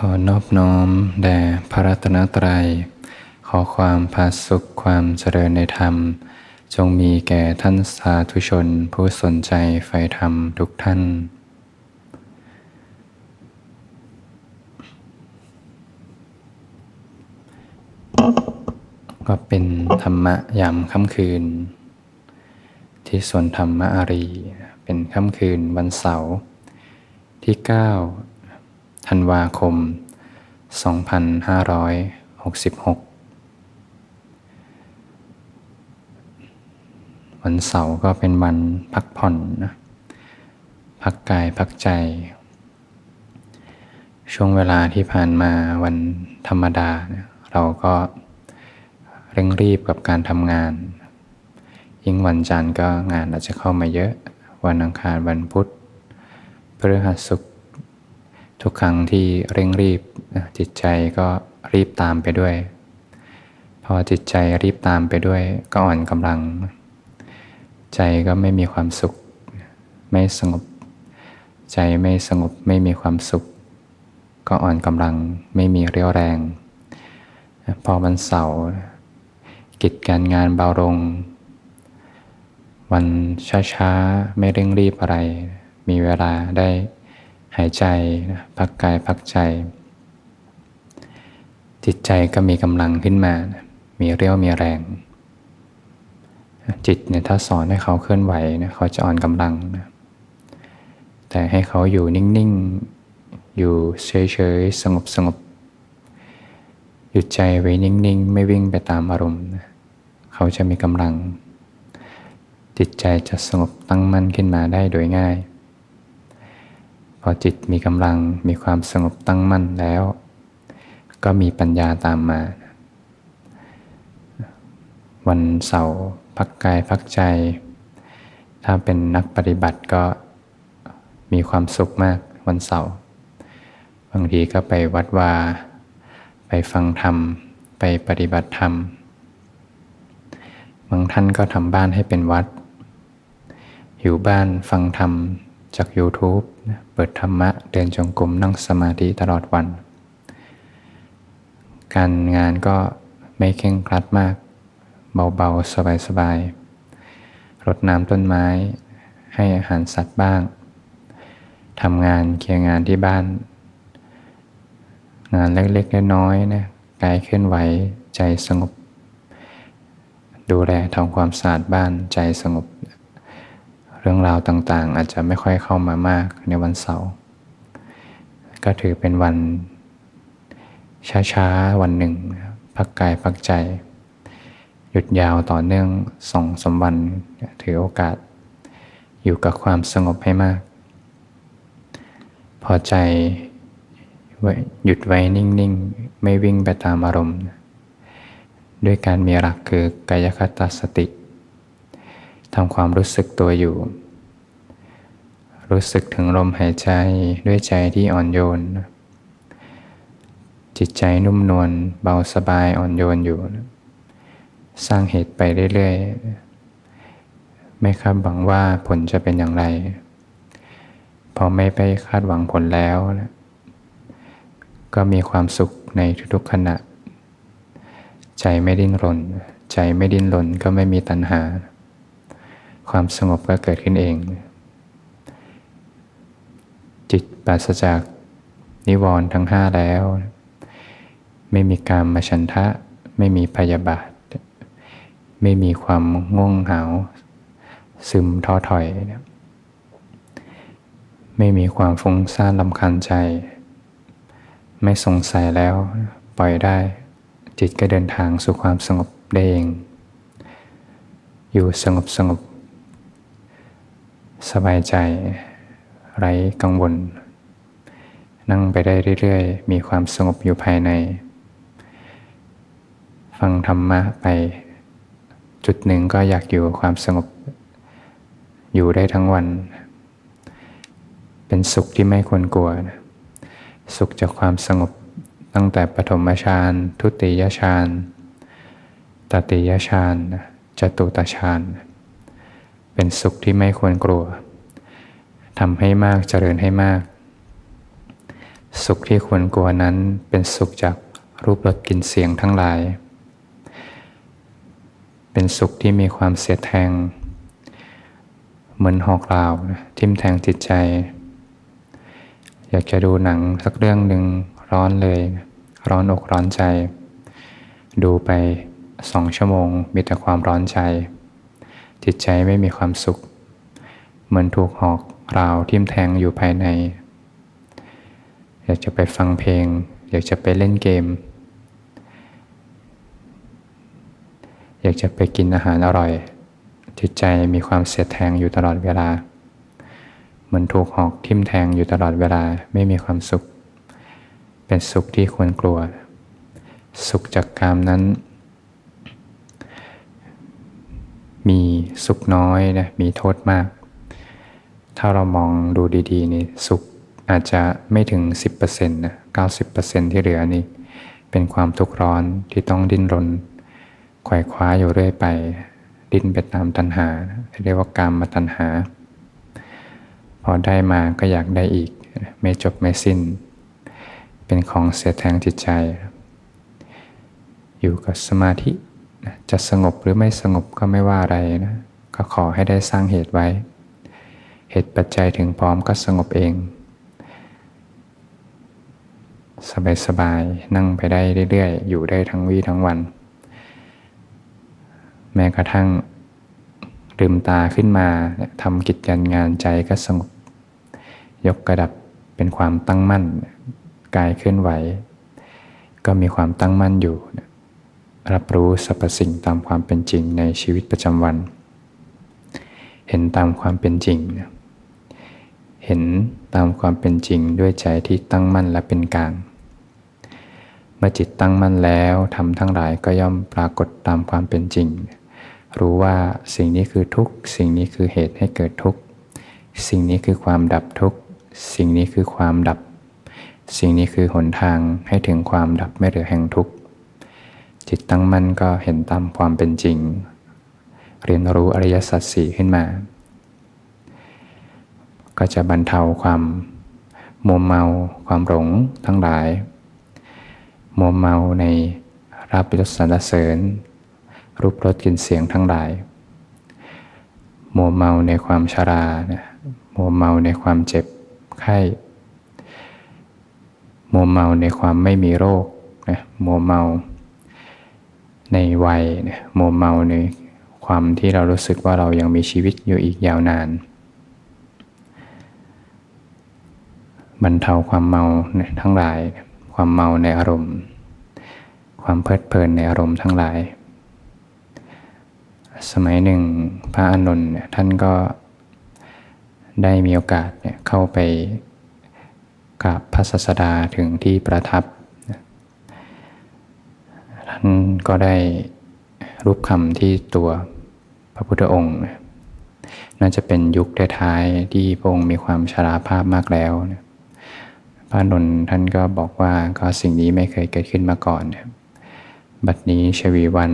ขอนอบน้อมแด่พระรัตนตรัย ขอความพาสุขความเจริญในธรรม จงมีแก่ท่านสาธุชนผู้สนใจใฝ่ธรรมทุกท่าน ก็เป็นธรรมะยามค่ำคืน ที่สวนธรรมะอารี เป็นค่ำคืนวันเสาร์ที่ 9 ธันวาคม 2566 วันเสาร์ก็เป็นวันพักผ่อนนะพักกายพักใจ ช่วงเวลาที่ผ่านมาวันธรรมดา เราก็เร่งรีบกับการทำงาน ยิ่งวันจันทร์ก็งานอาจจะเข้ามาเยอะ วันอังคารวันพุธพฤหัสศุก ทุกครั้งที่เร่งรีบจิตใจก็รีบตามไปด้วย พอจิตใจรีบตามไปด้วย ก็อ่อนกำลัง ใจก็ไม่มีความสุข ไม่สงบ ใจไม่สงบไม่มีความสุข ก็อ่อนกำลังไม่มีเรี่ยวแรง พอวันเสาร์กิจการงานเบาลง วันช้าๆ ไม่เร่งรีบอะไร มีเวลาได้ หายใจพักกายพักใจ จิตใจก็มีกำลังขึ้นมามีเรี่ยวมีแรง จิตเนี่ยถ้าสอนให้เขาเคลื่อนไหวนะเขาจะอ่อนกำลังนะแต่ให้เขาอยู่นิ่ง ๆ อยู่เฉย ๆ สงบสงบหยุดใจไว้นิ่ง ๆ ไม่วิ่งไปตามอารมณ์นะเขาจะมีกำลัง จิตใจจะสงบตั้งมั่นขึ้นมาได้โดยง่าย อจิตมีกำลังมีความสงบตั้งมั่นแล้ว ก็มีปัญญาตามมา วันเสาร์พักกายพักใจ ถ้าเป็นนักปฏิบัติก็มีความสุขมากวันเสาร์บางทีก็ไปวัดวา ไปฟังธรรม ไปปฏิบัติธรรม บางท่านก็ทำบ้านให้เป็นวัด อยู่บ้านฟังธรรม จาก YouTube เปิดธรรมะ เดินจงกรมนั่งสมาธิตลอดวัน การงานก็ไม่เข่งครัดมาก เบาๆ สบายๆรดน้ำต้นไม้ให้อาหารสัตว์บ้างทำงานเคลียร์งานที่บ้าน งานเล็กๆน้อยๆนะกายเคลื่อนไหวใจสงบ ดูแลทำความสะอาดบ้านใจสงบ รื่องราวต่างๆ อาจจะไม่ค่อยเข้ามามากในวันเสาร์ก็ถือเป็นวันช้าๆ วันหนึ่ง พักกายพักใจ หยุดยาวต่อเนื่องสองสมวัน ถือโอกาส อยู่กับความสงบให้มาก พอใจหยุดไว้นิ่งๆ ไม่วิ่งไปตามอารมณ์ ด้วยการมีหลักคือกายคตาสติ ทำความรู้สึกตัวอยู่ รู้สึกถึงลมหายใจด้วยใจที่อ่อนโยน จิตใจนุ่มนวลเบาสบายอ่อนโยนอยู่ สร้างเหตุไปเรื่อยๆ ไม่คาดหวังว่าผลจะเป็นอย่างไร พอไม่ไปคาดหวังผลแล้วก็มีความสุขในทุกๆขณะ ใจไม่ดิ้นรน ใจไม่ดิ้นรนก็ไม่มีตัณหา ความสงบก็เกิดขึ้นเอง จิตปราศจากนิวรณ์ทั้งห้าแล้ว ไม่มีการมาชันทะ ไม่มีพยาบาท ไม่มีความง่วงเหงา ซึมท้อถอย ไม่มีความฟุ้งซ่านลำคันใจ ไม่สงสัยแล้ว ปล่อยได้ จิตก็เดินทางสู่ความสงบได้เอง อยู่สงบสงบ สบายใจ ไร้กังวล นั่งไปได้เรื่อยๆ มีความสงบอยู่ภายใน ฟังธรรมะไป จุดหนึ่งก็อยากอยู่ความสงบ อยู่ได้ทั้งวัน เป็นสุขที่ไม่ควรกลัว สุขจากความสงบตั้งแต่ปฐมฌาน ทุติยฌาน ตติยฌาน จตุตฌาน เป็นสุขที่ไม่ควรกลัวทำให้มากเจริญให้มาก สุขที่ควรกลัวนั้นเป็นสุขจากรูปรสกลิ่นเสียงทั้งหลาย เป็นสุขที่มีความเสียแทง เหมือนหอกลาวทิ่มแทงจิตใจ อยากจะดูหนังสักเรื่องหนึ่งร้อนเลย ร้อนอกร้อนใจ ดูไปสองชั่วโมงมีแต่ความร้อนใจ จิตใจไม่มีความสุข เหมือนถูกหอกราวทิ่มแทงอยู่ภายใน อยากจะไปฟังเพลง อยากจะไปเล่นเกม อยากจะไปกินอาหารอร่อย จิตใจมีความเสียแทงอยู่ตลอดเวลา เหมือนถูกหอกทิ่มแทงอยู่ตลอดเวลาไม่มีความสุข เป็นสุขที่ควรกลัว สุขจากกามนั้น มีสุขน้อยนะมีโทษมาก ถ้าเรามองดูดีๆนี่สุขอาจจะไม่ถึง 10%นะ90%ที่เหลือนี่เป็นความทุกข์ร้อนที่ต้องดิ้นรนไขว่คว้าอยู่เรื่อยไป ดิ้นไปตามตัณหา เรียกว่ากามมาตัณหา พอได้มาก็อยากได้อีก ไม่จบไม่สิ้น เป็นของเสียแทงจิตใจ อยู่กับสมาธิ จะสงบหรือไม่สงบก็ไม่ว่าอะไรนะก็ขอให้ได้สร้างเหตุไว้ เหตุปัจจัยถึงพร้อมก็สงบเอง สบายๆนั่งไปได้เรื่อยๆ อยู่ได้ทั้งวี่ทั้งวัน แม้กระทั่งลืมตาขึ้นมาทำกิจการงานใจก็สงบ ยกกระดับเป็นความตั้งมั่น กายเคลื่อนไหว ก็มีความตั้งมั่นอยู่ รับรู้สรรพสิ่งตามความเป็นจริงในชีวิตประจำวัน เห็นตามความเป็นจริง เห็นตามความเป็นจริงด้วยใจที่ตั้งมั่นและเป็นกลาง เมื่อจิตตั้งมั่นแล้วทำทั้งหลายก็ย่อมปรากฏตามความเป็นจริง รู้ว่าสิ่งนี้คือทุกข์สิ่งนี้คือเหตุให้เกิดทุกข์สิ่งนี้คือความดับทุกข์สิ่งนี้คือความดับ สิ่งนี้คือหนทางให้ถึงความดับไม่เหลือแห่งทุกข์ จิตตั้งมั่นก็เห็นตามความเป็นจริง เรียนรู้อริยสัจสี่ขึ้นมา ก็จะบรรเทาความมัวเมาความหลงทั้งหลาย มัวเมาในรับยศสรรเสริญ รูปรสกลิ่นเสียงทั้งหลาย มัวเมาในความชรานะมัวเมาในความเจ็บไข้ มัวเมาในความไม่มีโรคนะมัวเมา ในวัยนะมัวเมาในความที่เรารู้สึกว่าเรายังมีชีวิตอยู่อีกยาวนานบรรเทาความเมาทั้งหลาย ความเมาในอารมณ์ ความเพลิดเพลินในอารมณ์ทั้งหลาย สมัยหนึ่งพระอานนท์ท่านก็ได้มีโอกาสเข้าไปกับพระศาสดาถึงที่ประทับ ท่านก็ได้รูปคำที่ตัวพระพุทธองค์ น่าจะเป็นยุคท้ายๆที่พระองค์มีความชราภาพมากแล้ว พระนนท์ท่านก็บอกว่าก็สิ่งนี้ไม่เคยเกิดขึ้นมาก่อน บัดนี้ชวีวัน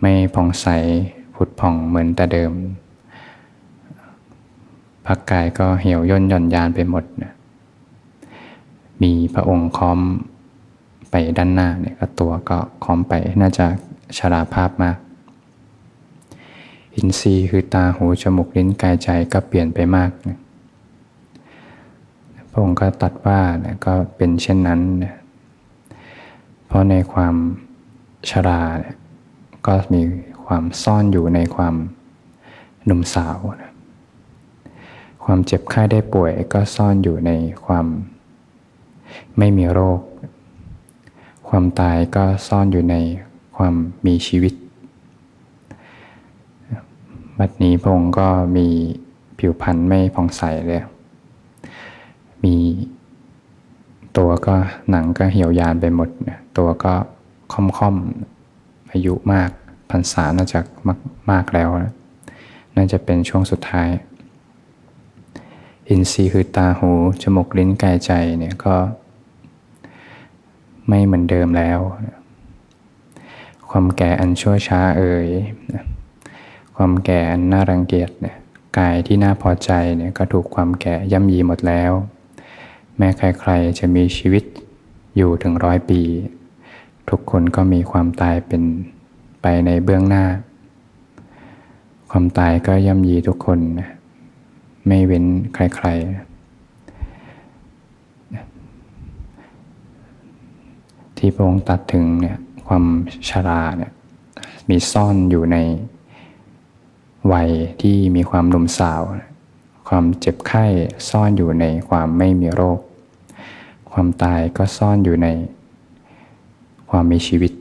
ไม่ผ่องใสผุดผ่องเหมือนแต่เดิมพักกายก็เหี่ยวย่นหย่อนยานไปหมด มีพระองค์ค้อม ไปด้านหน้าเนี่ยก็ตัวก็คอมไปน่าจะชราภาพมาก อินทรีย์คือตาหูจมูกลิ้นกายใจก็เปลี่ยนไปมากนะระองค์ก็ตัดว่านะก็เป็นเช่นนั้นนะเพราะในความชรานะก็มีความซ่อนอยู่ในความหนุ่มสาวนะความเจ็บไข้ได้ป่วยก็ซ่อนอยู่ในความไม่มีโรค ความตายก็ซ่อนอยู่ในความมีชีวิต บัดนี้พระองค์ก็มีผิวพรรณไม่ผ่องใสเลย มีตัวก็หนังก็เหี่ยวยานไปหมด ตัวก็ค่อมๆ อายุมากพรรษาน่าจะมากมากแล้วนะน่าจะเป็นช่วงสุดท้าย อินทรีย์คือตาหู จมูก ลิ้น กายใจเนี่ยก็ ไม่เหมือนเดิมแล้ว ความแก่อันชั่วช้าเอ่ยความแก่อันน่ารังเกียจเนี่ยกายที่น่าพอใจเนี่ยก็ถูกความแก่ย่ำยีหมดแล้ว แม้ใครๆจะมีชีวิตอยู่ถึงร้อยปี ทุกคนก็มีความตายเป็นไปในเบื้องหน้า ความตายก็ย่ำยีทุกคน ไม่เว้นใครๆ ที่พระองค์ตัดถึงเนี่ยความชราเนี่ยมีซ่อนอยู่ในวัยที่มีความหนุ่มสาว ความเจ็บไข้ซ่อนอยู่ในความไม่มีโรค ความตายก็ซ่อนอยู่ในความมีชีวิต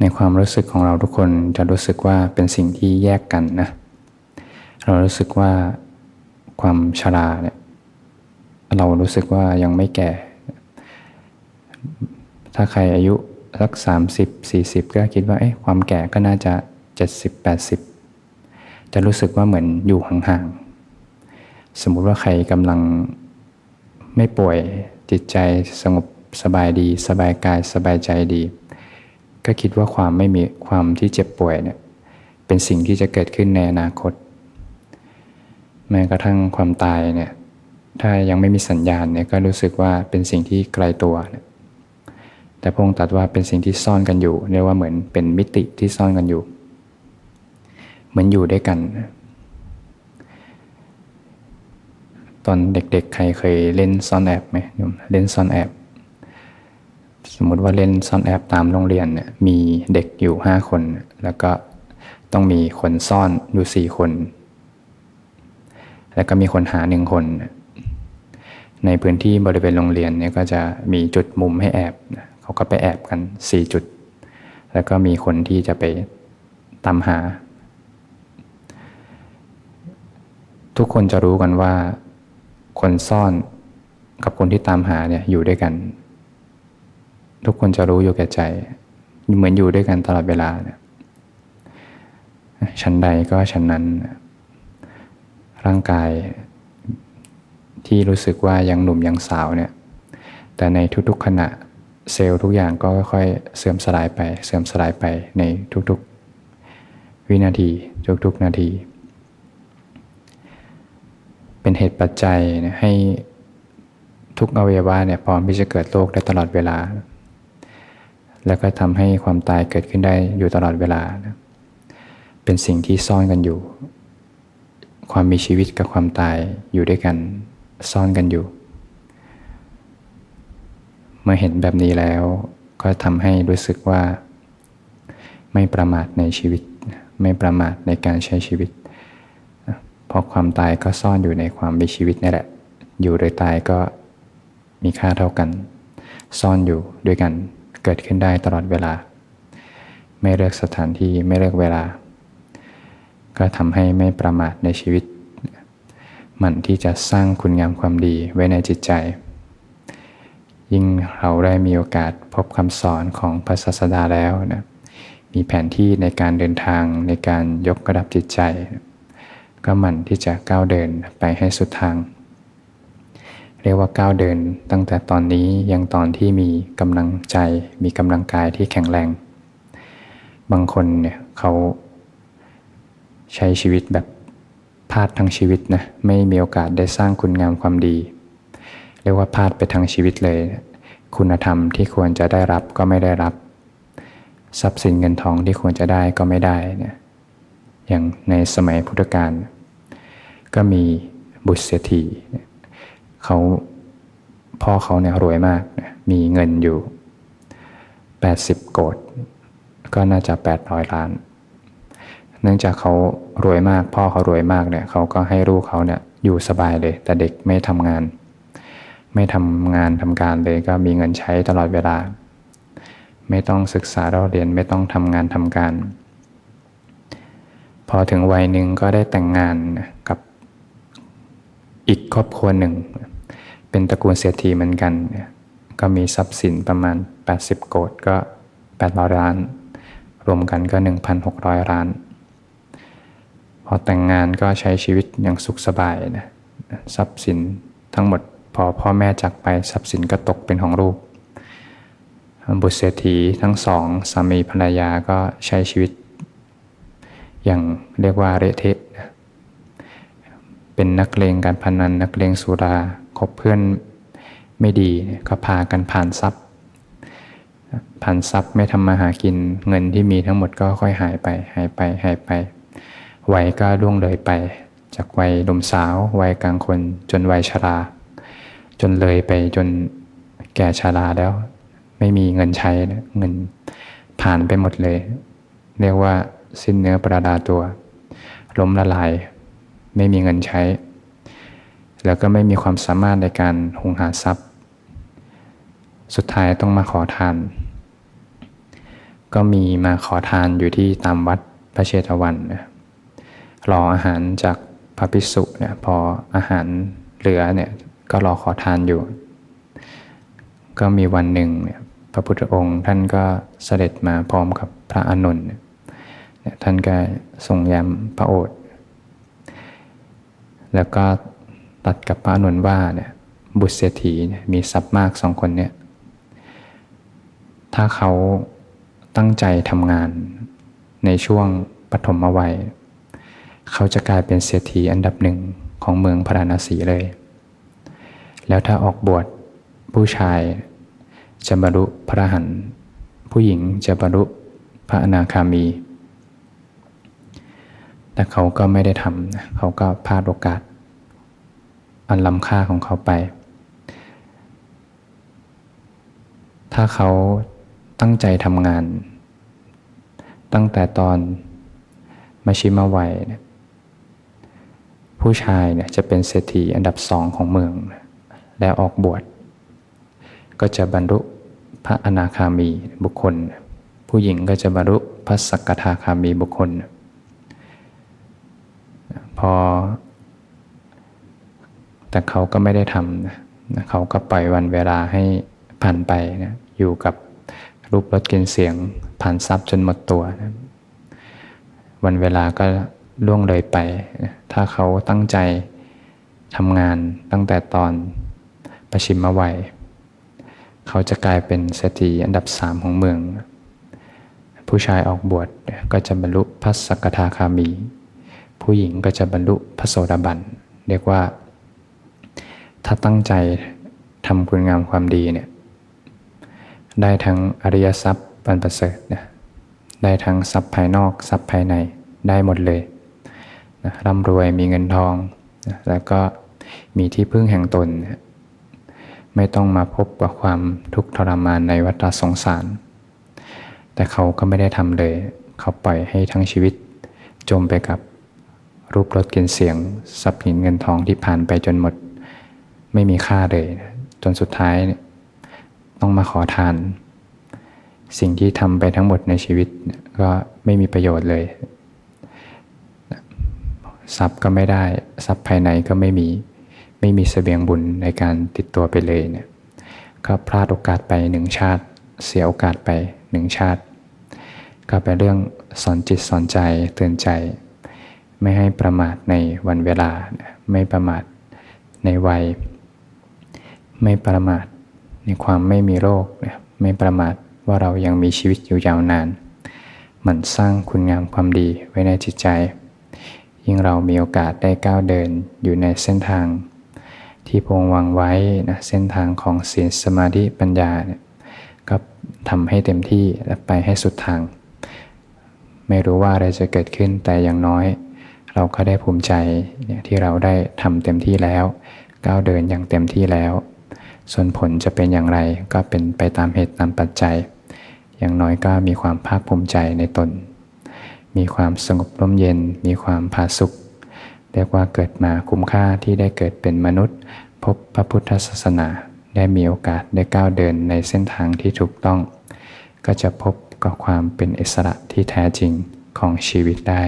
ในความรู้สึกของเราทุกคนจะรู้สึกว่าเป็นสิ่งที่แยกกันนะ เรารู้สึกว่าความชราเนี่ยเรารู้สึกว่ายังไม่แก่ ถ้าใครอายุสักสามสิบสี่สิบก็คิดว่าเอ๊ะความแก่ก็น่าจะเจ็ดสิบแปดสิบจะรู้สึกว่าเหมือนอยู่ห่างๆ สมมุติว่าใครกำลังไม่ป่วยจิตใจสงบสบายดี สบายกายสบายใจดี ก็คิดว่าความไม่มีความที่เจ็บป่วยเนี่ยเป็นสิ่งที่จะเกิดขึ้นในอนาคต แม้กระทั่งความตายเนี่ยถ้ายังไม่มีสัญญาณเนี่ยก็รู้สึกว่าเป็นสิ่งที่ไกลตัวเนี่ย แต่พระองค์ตรัสว่าเป็นสิ่งที่ซ่อนกันอยู่เรียกว่าเหมือนเป็นมิติที่ซ่อนกันอยู่ เหมือนอยู่ด้วยกัน ตอนเด็กๆ ใครเคยเล่นซ่อนแอบไหมเล่นซ่อนแอบ สมมติว่าเล่นซ่อนแอบตามโรงเรียนเนี่ยมีเด็กอยู่ห้าคน แล้วก็ต้องมีคนซ่อนอยู่สี่คน แล้วก็มีคนหาหนึ่งคนในพื้นที่บริเวณโรงเรียนเนี่ยก็จะมีจุดมุมให้แอบ เขาก็ไปแอบกัน 4 จุด แล้วก็มีคนที่จะไปตามหา ทุกคนจะรู้กันว่า คนซ่อนกับคนที่ตามหาเนี่ยอยู่ด้วยกัน ทุกคนจะรู้อยู่แก่ใจ เหมือนอยู่ด้วยกันตลอดเวลาเนี่ยชั้นใดก็ชั้นนั้น ร่างกายที่รู้สึกว่ายังหนุ่มยังสาวเนี่ย แต่ในทุกๆขณะ เซลล์ทุกอย่างก็ค่อยๆเสื่อมสลายไป เสื่อมสลายไปในทุกๆ วินาทีทุกๆนาที เป็นเหตุปัจจัยให้ทุกอวัยวะเนี่ยพร้อมที่จะเกิดโรคได้ตลอดเวลา แล้วก็ทำให้ความตายเกิดขึ้นได้อยู่ตลอดเวลา เป็นสิ่งที่ซ่อนกันอยู่ ความมีชีวิตกับความตายอยู่ด้วยกันซ่อนกันอยู่ เมื่อเห็นแบบนี้แล้ว ก็ทำให้รู้สึกว่า ไม่ประมาทในชีวิต ไม่ประมาทในการใช้ชีวิต เพราะความตายก็ซ่อนอยู่ในความมีชีวิตนี่แหละ อยู่โดยตายก็มีค่าเท่ากัน ซ่อนอยู่ด้วยกันเกิดขึ้นได้ตลอดเวลา ไม่เลือกสถานที่ไม่เลือกเวลา ก็ทำให้ไม่ประมาทในชีวิต มันที่จะสร้างคุณงามความดีไว้ในจิตใจ ยิ่งเราได้มีโอกาสพบคำสอนของพระศาสดาแล้วนะมีแผนที่ในการเดินทางในการยกระดับจิตใจ ก็หมั่นที่จะก้าวเดินไปให้สุดทาง เรียกว่าก้าวเดินตั้งแต่ตอนนี้ยังตอนที่มีกำลังใจ มีกำลังกายที่แข็งแรง บางคนเนี่ยเขาใช้ชีวิตแบบพลาดทั้งชีวิตนะไม่มีโอกาสได้สร้างคุณงามความดี เรียกว่าพลาดไปทั้งชีวิตเลย คุณธรรมที่ควรจะได้รับก็ไม่ได้รับ ทรัพย์สินเงินทองที่ควรจะได้ก็ไม่ได้เนี่ยอย่างในสมัยพุทธกาลก็มีบุตรเศรษฐีเขาพ่อเขาเนี่ยรวยมากมีเงินอยู่ 80 โกดก็น่าจะ 800 ล้าน เนื่องจากเขารวยมาก พ่อเขารวยมากเนี่ยเขาก็ให้ลูกเขาเนี่ยอยู่สบายเลย แต่เด็กไม่ทำงาน ไม่ทำงานทำการเลยก็มีเงินใช้ตลอดเวลา ไม่ต้องศึกษาเราเรียนไม่ต้องทำงานทำการ พอถึงวัยหนึ่งก็ได้แต่งงานกับอีกครอบครัวหนึ่ง เป็นตระกูลเศรษฐีเหมือนกัน ก็มีทรัพย์สินประมาณ 80 โกดก็800ล้าน รวมกันก็ 1,600 ล้าน พอแต่งงานก็ใช้ชีวิตอย่างสุขสบายนะทรัพย์สินทั้งหมด อพ่อแม่จากไปทรัพย์สินก็ตกเป็นของลูก บุตรเศรษฐีทั้งสองสามีภรรยาก็ใช้ชีวิต อย่างเรียกว่าเระเทะเป็นนักเลงการพนัน นักเลงสุราคบเพื่อนไม่ดีก็พากันผ่านทรัพย์ ผ่านทรัพย์ไม่ทำมาหากินเงินที่มีทั้งหมดก็ค่อยหายไปหายไปหายไปวัยก็ล่วงเลยไป จากวัยหนุ่มสาว วัยกลางคนจนวัยชรา จนเลยไปจนแก่ชราแล้ว ไม่มีเงินใช้เงินผ่านไปหมดเลย เรียกว่าสิ้นเนื้อประดาตัว ล้มละลาย ไม่มีเงินใช้ แล้วก็ไม่มีความสามารถในการหุงหาทรัพย์ สุดท้ายต้องมาขอทาน ก็มีมาขอทานอยู่ที่ตามวัดพระเชตวันนะรออาหารจากพระภิกษุเนี่ยพออาหารเหลือเนี่ย ก็รอขอทานอยู่ ก็มีวันหนึ่งพระพุทธองค์ท่านก็เสด็จมาพร้อมกับพระอนุนท่านก็ทรงย้ำพระโอษฐ์แล้วก็ตัดกับพระอนุนว่าเนี่ยบุตรเศรษฐีมีทรัพย์มากสองคนเนี่ยถ้าเขาตั้งใจทำงานในช่วงปฐมวัย เขาจะกลายเป็นเศรษฐีอันดับหนึ่งของเมืองพราณสีเลย แล้วถ้าออกบวชผู้ชายจะบรรลุพระหันผู้หญิงจะบรรลุพระอนาคามี แต่เขาก็ไม่ได้ทำเขาก็พลาดโอกาส อันล้ำค่าของเขาไป ถ้าเขาตั้งใจทำงาน ตั้งแต่ตอนมาชิมาวัย ผู้ชายเนี่ยจะเป็นเศรษฐีอันดับสองของเมือง แล้วออกบวชก็จะบรรลุพระอนาคามีบุคคล ผู้หญิงก็จะบรรลุพระสกทาคามีบุคคล พอ แต่เขาก็ไม่ได้ทำนะเขาก็ปล่อยวันเวลาให้ผ่านไปนะอยู่กับรูปรสกลิ่นเสียงผ่านทรัพย์จนหมดตัวนะวันเวลาก็ล่วงเลยไปนะถ้าเขาตั้งใจทำงานตั้งแต่ตอน ประชิมวัย เขาจะกลายเป็นเศรษฐีอันดับสามของเมือง ผู้ชายออกบวชก็จะบรรลุพระสกทาคามี ผู้หญิงก็จะบรรลุพระโสดาบัน เรียกว่า ถ้าตั้งใจทำคุณงามความดีเนี่ยได้ทั้งอริยทรัพย์บรรประเสริฐนะได้ทั้งทรัพย์ภายนอกทรัพย์ภายในได้หมดเลยนะร่ำรวยมีเงินทองนะแล้วก็มีที่พึ่งแห่งตนนะ ไม่ต้องมาพบกับความทุกข์ทรมานในวัฏสงสาร แต่เขาก็ไม่ได้ทำเลย เขาปล่อยให้ทั้งชีวิต จมไปกับรูปรสกลิ่นเสียงทรัพย์สินเงินทองที่ผ่านไปจนหมด ไม่มีค่าเลย จนสุดท้าย ต้องมาขอทาน สิ่งที่ทำไปทั้งหมดในชีวิตก็ไม่มีประโยชน์เลยทรัพย์ก็ไม่ได้ ทรัพย์ภายในก็ไม่มี ไม่มีสเสบียงบุญในการติดตัวไปเลยเนี่ยก็พลาดโอกาสไปหนึ่งชาติ เสียโอกาสไปหนึ่งชาติ ก็เป็นเรื่องสอนจิตสอนใจเตือนใจ ไม่ให้ประมาทในวันเวลา ไม่ประมาทในวัย ไม่ประมาทในความไม่มีโรค ไม่ประมาทว่าเรายังมีชีวิตอยู่ยาวนาน มันสร้างคุณงามความดีไว้ในจิตใจ ยิ่งเรามีโอกาสได้ก้าวเดินอยู่ในเส้นทาง ที่พงวางไว้นะเส้นทางของศีลสมาธิปัญญาเนี่ยก็ทำให้เต็มที่และไปให้สุดทาง ไม่รู้ว่าอะไรจะเกิดขึ้นแต่อย่างน้อย เราก็ได้ภูมิใจเนี่ยที่เราได้ทำเต็มที่แล้ว ก้าวเดินอย่างเต็มที่แล้ว ส่วนผลจะเป็นอย่างไรก็เป็นไปตามเหตุตามปัจจัย อย่างน้อยก็มีความภาคภูมิใจในตน มีความสงบร่มเย็น มีความผาสุข เรียกว่าเกิดมาคุ้มค่าที่ได้เกิดเป็นมนุษย์ พบพระพุทธศาสนาได้มีโอกาสได้ก้าวเดินในเส้นทางที่ถูกต้อง ก็จะพบกับความเป็นอิสระที่แท้จริงของชีวิตได้